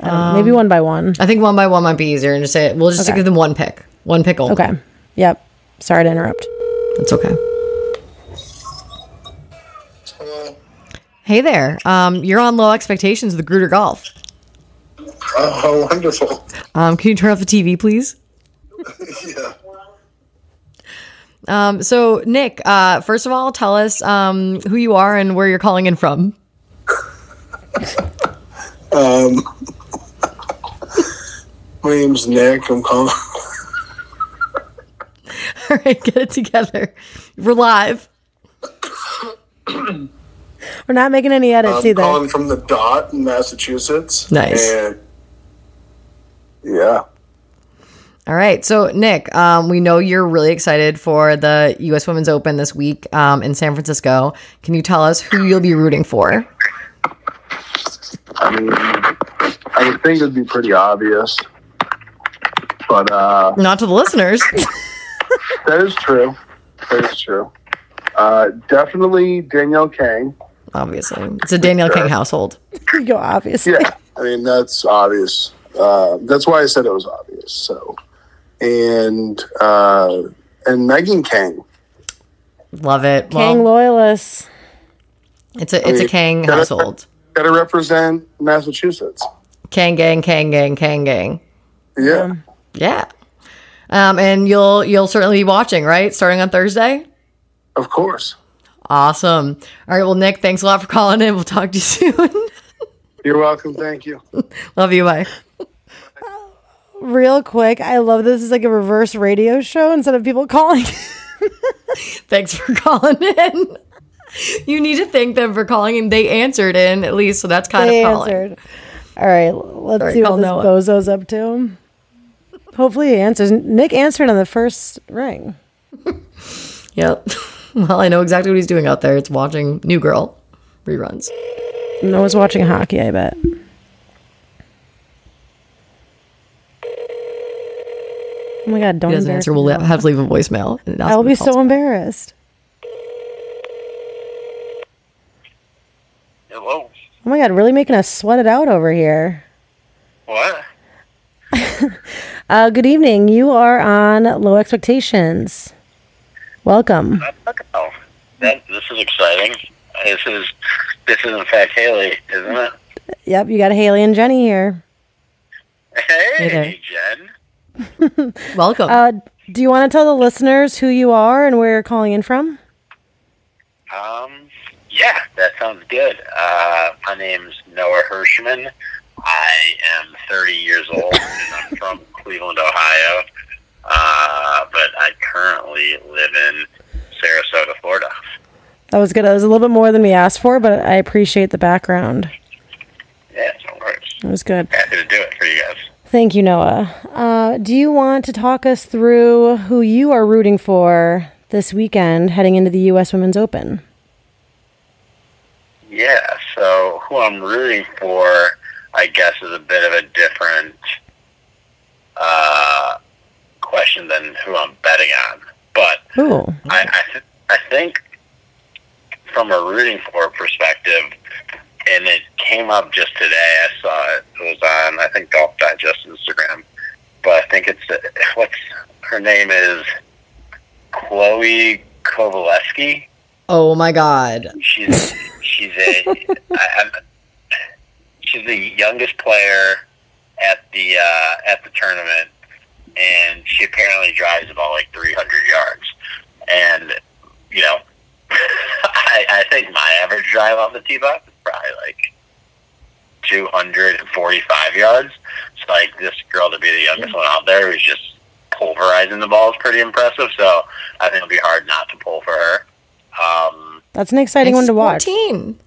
Maybe one by one. I think one by one might be easier, and just say we'll just Okay. give them one pick, one pick only. Okay. Yep. Sorry to interrupt. It's okay. Hello. Hey there, um, you're on Low Expectations with Gruder Golf. Oh, wonderful. Um, can you turn off the TV, please? Yeah. Um, so Nick, uh, first of all, tell us um, who you are and where you're calling in from. Um, my name's Nick. I'm calling. All right, get it together. We're live. We're not making any edits I'm either. calling from the Dot in Massachusetts. Nice. And yeah. All right, so Nick, um, we know you're really excited for the U.S. Women's Open this week um, in San Francisco. Can you tell us who you'll be rooting for? I mean, I would think it'd be pretty obvious, but uh, Not to the listeners. that is true. That is true. Uh, definitely Danielle Kang. Obviously, it's a Danielle Kang household. You go obviously. Yeah, I mean that's obvious. Uh, that's why I said it was obvious. So, and uh, and Megan Khang. Love it. Kang Well, loyalists. it's a it's a mean, Kang gotta- household. Got to represent Massachusetts. Kang gang, Kang gang, Kang gang. Yeah, Yeah. Um, and you'll you'll certainly be watching, right? Starting on Thursday. of course. Awesome. All right. Well, Nick, thanks a lot for calling in. We'll talk to you soon. You're welcome. Thank you. Love you. Bye. Real quick, I love this is like a reverse radio show instead of people calling. Thanks for calling in. You need to thank them for calling in. They answered in at least, so that's kind they of calling. answered. All right, let's Sorry, see what this Noah. bozo's up to. Hopefully he answers. Nick answered on the first ring. Yep. Well, I know exactly what he's doing out there. It's watching New Girl reruns. Noah's watching hockey, I bet. Oh my god, don't He doesn't answer. We'll have to leave a voicemail. and I will be to call so embarrassed. Hello. Oh my god, really making us sweat it out over here. What? Uh, good evening. You are on Low Expectations. Welcome. Oh, that this is exciting. This is this is in fact Haley, isn't it? Yep, you got Haley and Jenny here. Hey, there. Jen. Welcome. Uh, do you want to tell the listeners who you are and where you're calling in from? Um, yeah, that sounds good. Uh, my name's Noah Hirschman. I am 30 years old and I'm from Cleveland, Ohio. Uh, but I currently live in Sarasota, Florida. That was good. That was a little bit more than we asked for, but I appreciate the background. Yeah, no worries. It was good. Happy to do it for you guys. Thank you, Noah. Uh, do you want to talk us through who you are rooting for this weekend heading into the U.S. Women's Open? Yeah, so who I'm rooting for, I guess, is a bit of a different uh, question than who I'm betting on. But Ooh. I, I, th- I think from a rooting for perspective, and it came up just today. I saw it. It was on, I think, Golf Digest Instagram. But I think it's, what's her name is Chloe Kovelesky oh my God. she's she's a I, I'm, she's the youngest player at the uh, at the tournament, and she apparently drives about like 300 yards. And you know, I, I think my average drive off the tee box is probably like 245 yards. So like this girl to be the youngest one out there who's just pulverizing the ball is pretty impressive. So I think it'll be hard not to pull for her. Um, That's an exciting one to watch. 14.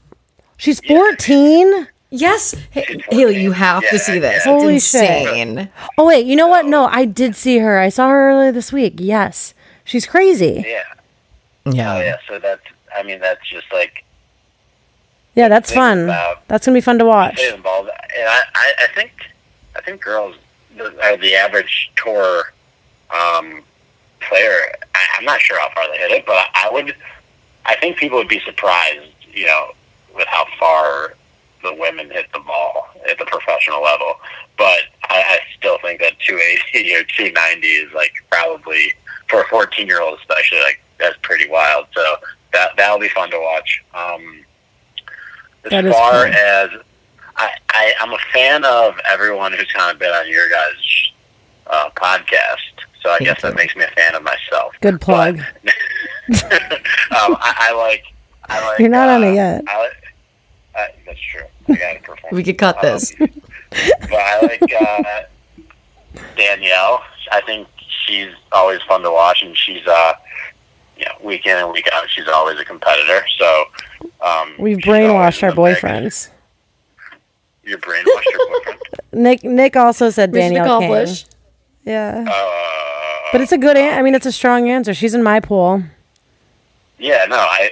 She's 14? Yes, Hey, Haley, you have to see this. yeah. Holy it's shit. Oh wait, you know what? No, I did see her. I saw her earlier this week. Yes, she's crazy. Yeah. Yeah. Oh yeah. So that's. I mean, that's just like Yeah, that's fun. about- That's gonna be fun to watch. involved. And I, I, I think, I think girls, the, are the average tour um, player. I, I'm not sure how far they hit it, but I, I would. I think people would be surprised, you know, with how far the women hit the ball at the professional level. But I, I still think that 280 or 290 is like probably for a 14 year old, especially like that's pretty wild. So that that'll be fun to watch. Um, as That is far cool. as I, I, I'm a fan of everyone who's kind of been on your guys' uh, podcast. So I Thank guess that makes me a fan of myself. Good plug. But, um, I, I like. I like. You're not on uh, it yet. I like, uh, that's true. I got to perform. We could cut this. Um, but I like uh, Danielle. I think she's always fun to watch, and she's uh, you know, week in and week out, she's always a competitor. So um, We've brainwashed our the mix. boyfriends. You brainwashed your boyfriend. Nick Nick also said Mission Danielle Kang. accomplished. Yeah, Uh, but it's a good. An- I mean, it's a strong answer. She's in my pool. Yeah, no, I.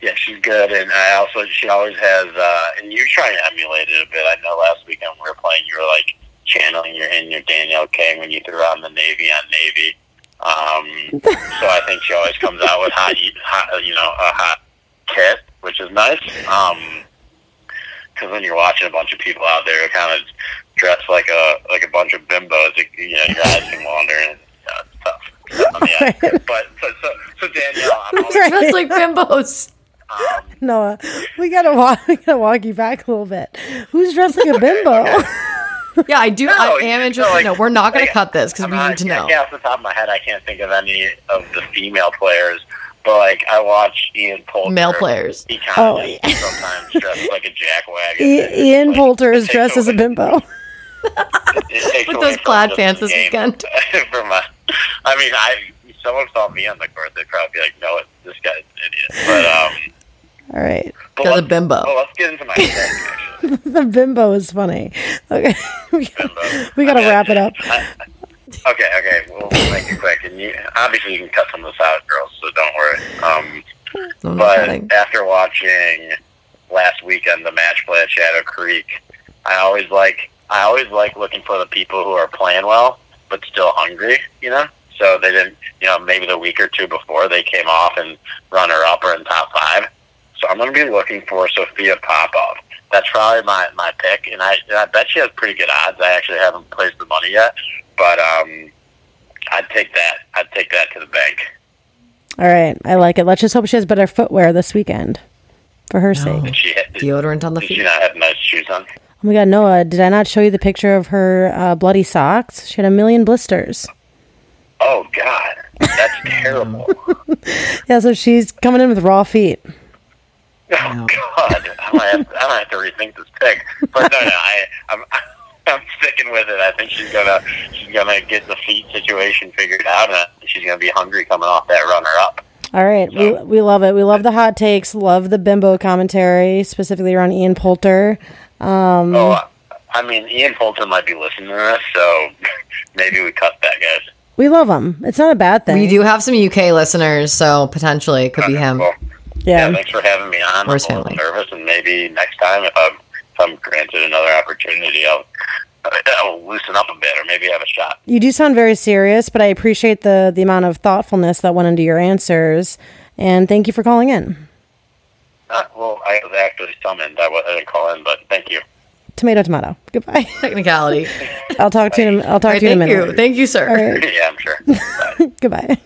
Yeah, she's good, and I also she always has. uh And you're trying to emulate it a bit. I know last weekend we were playing, you were like channeling your in your Danielle Kang when you threw on the Navy on Navy. Um, so I think she always comes out with hot, hot you know, a hot kit, which is nice. Um 'cause when you're watching a bunch of people out there kind of dressed like a like a bunch of bimbos, you know, your eyes can wander, and you know, it's tough. on the eye. But so so, so Danielle, I'm always, Right. Dressed like bimbos. um, Noah, we gotta walk. We gotta walk you back a little bit. Who's dressed like a bimbo? Yeah, I do. No, I am know, interested. like- no, we're not going to cut this because we not- need to know. I can't off the top of my head, I can't think of any of the female players, but like I watch Ian Poulter. Male players. He kind Oh, yeah. sometimes dressed like a jackwagon. I- It's Ian like- Poulter it is takes dressed as a bimbo. With those from plaid pants this weekend. from my, I mean, I someone saw me on the court, they'd probably be like, "No, this guy's an idiot." But um, All right, but Because a bimbo. Well, let's get into my the bimbo is funny. Okay, we gotta, we gotta wrap it up. Okay, okay, we'll, we'll make it quick. And you, obviously, you can cut some of this out, girls, so don't worry. Um, I'm but kidding. after watching last weekend the match play at Shadow Creek, I always like I always like looking for the people who are playing well but still hungry. You know, so they didn't. You know, maybe the week or two before they came off and runner up or in top five. So I'm going to be looking for Sophia Popov. That's probably my, my pick, and I and I bet she has pretty good odds. I actually haven't placed the money yet, but um, I'd take that. I'd take that to the bank. All right, I like it. Let's just hope she has better footwear this weekend, for her sake. Did she did, Deodorant on the did she not have nice shoes on? Oh my god, Noah, did I not show you the picture of her uh, bloody socks? She had a million blisters. Oh God, that's terrible. Yeah, so she's coming in with raw feet. Oh God, I might have, I might have to rethink this pick. But no, no, I, I'm, I'm sticking with it. I think she's gonna, she's gonna get the feet situation figured out, and she's gonna be hungry coming off that runner up. All right, we, we love it. We love the hot takes. Love the bimbo commentary, specifically around Ian Poulter. Um, Oh, I mean, Ian Poulter might be listening to us, so maybe we cut that, guys. we love him. It's not a bad thing. We do have some UK listeners, so potentially it could be him. Well, yeah, Yeah. thanks for having me on. Or his I'm a little family. nervous, and maybe next time, if I'm, if I'm granted another opportunity, I'll, I'll loosen up a bit, or maybe have a shot. You do sound very serious, but I appreciate the the amount of thoughtfulness that went into your answers. And thank you for calling in. Uh, well, I was actually summoned. I, wa- I didn't call in, but thank you. Tomato, tomato. Goodbye. Technicality. I'll talk to you. In, a- I'll talk All right, to you in a thank minute. you. Thank you, sir. All right. yeah, I'm sure. Goodbye.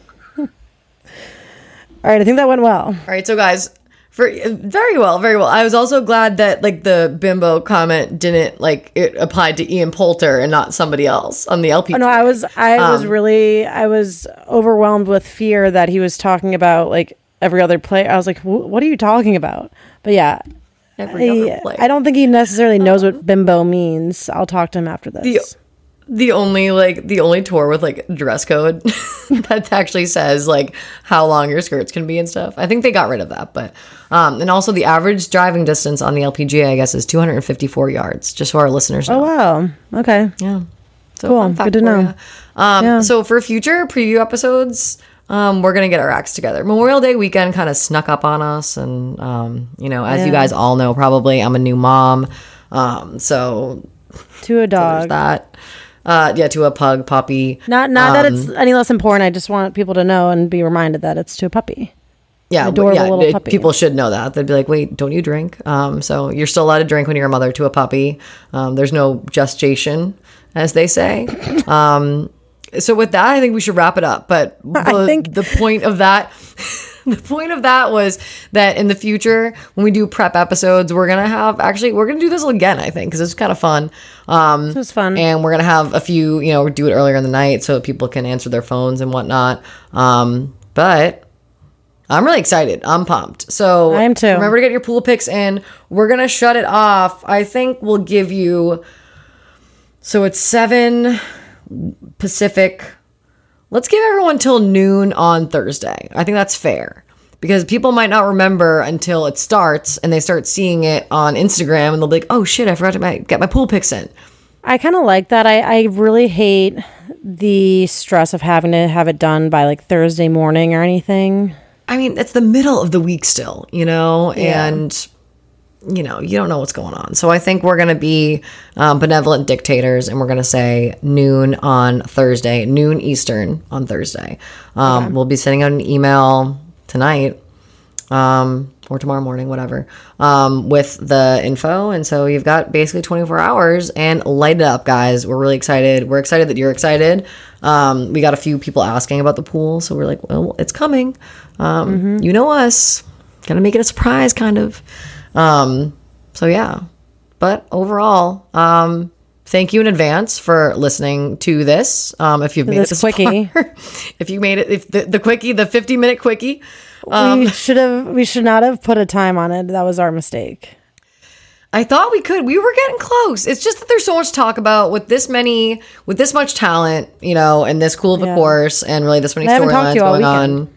All right, I think that went well. All right, so guys, for very well, very well. I was also glad that like the bimbo comment didn't like it applied to Ian Poulter and not somebody else on the LP. Oh, no, I was I was Um, really I was overwhelmed with fear that he was talking about like every other play. I was like, "Wh- what are you talking about? But yeah, Every other I, player. I don't think he necessarily knows what bimbo means. I'll talk to him after this. The- the only like the only tour with like dress code that actually says like how long your skirts can be and stuff. I think they got rid of that, but um and also the average driving distance on the LPGA I guess is 254 yards. Just so our listeners know. Oh wow. Okay. Yeah. So Cool. Good to know. Um, Yeah. So for future preview episodes, um, we're gonna get our acts together. Memorial Day weekend kind of snuck up on us, and um, you know, as you guys all know, probably I'm a new mom, um, so To a dog. that. Uh, yeah, to a pug puppy. Not not that Um, it's any less important. I just want people to know and be reminded that it's to a puppy. yeah, adorable yeah. little it- puppy. People should know that. They'd be like, "Wait, don't you drink?" Um, so you're still allowed to drink when you're a mother to a puppy. Um, there's no gestation, as they say. Um, so with that, I think we should wrap it up. But I think- the point of that. The point of that was that in the future, when we do prep episodes, we're gonna have actually we're gonna do this again. I think because it's kind of fun. Um, This was fun. and we're gonna have a few, you know, do it earlier in the night so people can answer their phones and whatnot. Um, but I'm really excited. I'm pumped. So I am too. Remember to get your pool picks in. We're gonna shut it off. I think we'll give you. So it's seven Pacific. Let's give everyone till noon on Thursday. I think that's fair because people might not remember until it starts and they start seeing it on Instagram and they'll be like, "Oh shit, I forgot to get my pool picks in." I kind of like that. I, I really hate the stress of having to have it done by like Thursday morning or anything. I mean, it's the middle of the week still, you know, and you know, you don't know what's going on. So I think we're going to be um, benevolent dictators, and we're going to say noon on Thursday, noon Eastern on Thursday. Um, We'll be sending out an email tonight. Um, or tomorrow morning, whatever, um, with the info. And so you've got basically 24 hours and light it up, guys. We're really excited. We're excited that you're excited. Um, we got a few people asking about the pool. So we're like, well, it's coming. Um, You know us. Gonna make it a surprise, kind of. Um, so yeah. But overall, um, thank you in advance for listening to this. Um, if you've made This this quickie. far. if you made it, if the, the quickie, the 50 minute quickie. Um, we should have. We should not have put a time on it. That was our mistake. I thought we could. We were getting close. It's just that there's so much to talk about with this many, with this much talent, you know, and this cool of a Yeah. course, and really this many storylines going on.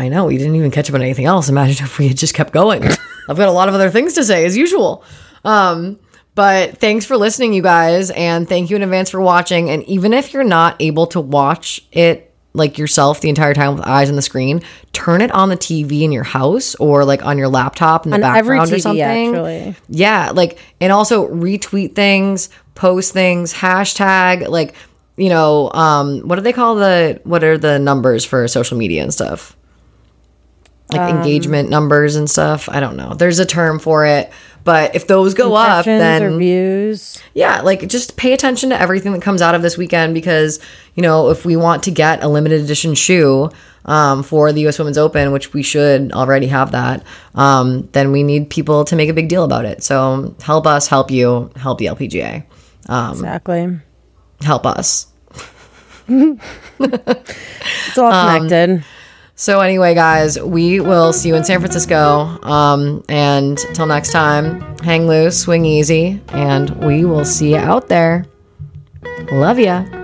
I know we didn't even catch up on anything else. Imagine if we had just kept going. I've got a lot of other things to say as usual. Um, but thanks for listening, you guys, and thank you in advance for watching. And even if you're not able to watch it like yourself the entire time with eyes on the screen, turn it on the TV in your house or like on your laptop in the On every background or something. actually. Yeah, like and also retweet things, post things, hashtag like you know, um what do they call the what are the numbers for social media and stuff? Like Um, engagement numbers and stuff. I don't know. There's a term for it. But if those go up, then views. yeah, like just pay attention to everything that comes out of this weekend because you know if we want to get a limited edition shoe um, for the U.S. Women's Open, which we should already have that, um, then we need people to make a big deal about it. So help us, help you, help the LPGA, um, Exactly. help us. It's all Um, connected. So anyway, guys, we will see you in San Francisco. Um, and until next time, hang loose, swing easy, and we will see you out there. Love ya.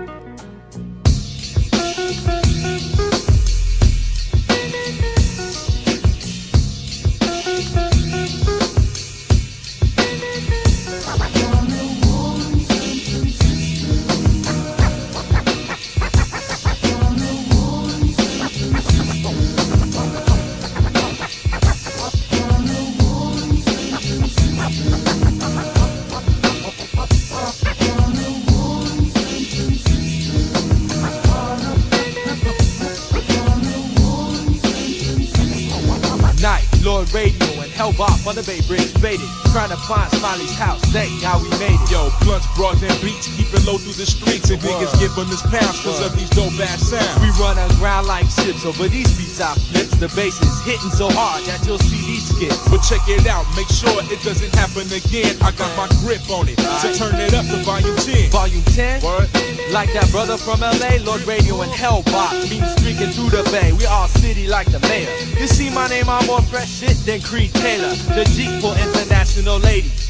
Radio and Hellbop on the Bay Bridge faded. Trying to find Smiley's house, dang, how we made it. Yo, blunts, broads, and beats, keep it low through the streets. And niggas give us this pounds cause of these dope ass sounds. We run aground like ships over these beats I flips. The bass is hitting so hard that you'll see these skips. But check it out, make sure it doesn't happen again. I got my grip on it, so turn it up to volume 10. Volume 10, Word. like that brother from LA, Lord Radio and Hellbop. Mean streaking through the bay, we all city like the mayor. You see my name, I'm more fresh shit than Creed Taylor. The Jeep for international ladies.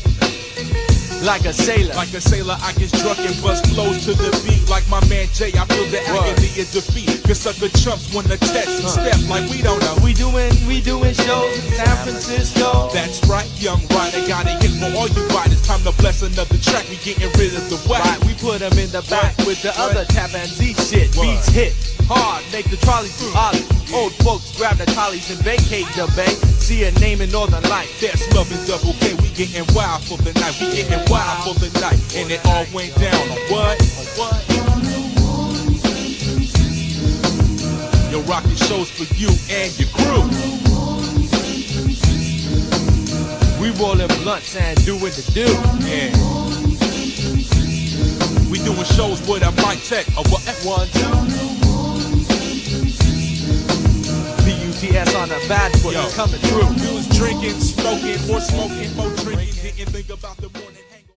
like a sailor. Like a sailor, I get drunk and bust flows to the beat. Like my man Jay, I feel the Word. agony of defeat. Cause sucker chumps wanna test and step like we don't know. We doing, we doing shows in San Francisco. That's right, young rider, got a hit for all you riders. Time to bless another track, we getting rid of the whack. Right, we put them in the back with the other tap and Z shit. Word. Beats hit hard, make the trolleys do ollie. Old folks grab the trolleys and vacate the bay. See a name in Northern Light. That's love and double K, we getting wild for the night. We getting wild for the night. And it all went down on what? What? Yo, rockin' shows for you and your crew. We rolling blunts and doing the do. Yeah. We doing shows with a mic check. A what? One. PUTS on the bad foot, Yo. coming through. Was drinking, smoking, more smoking, more drinking. Didn't think about the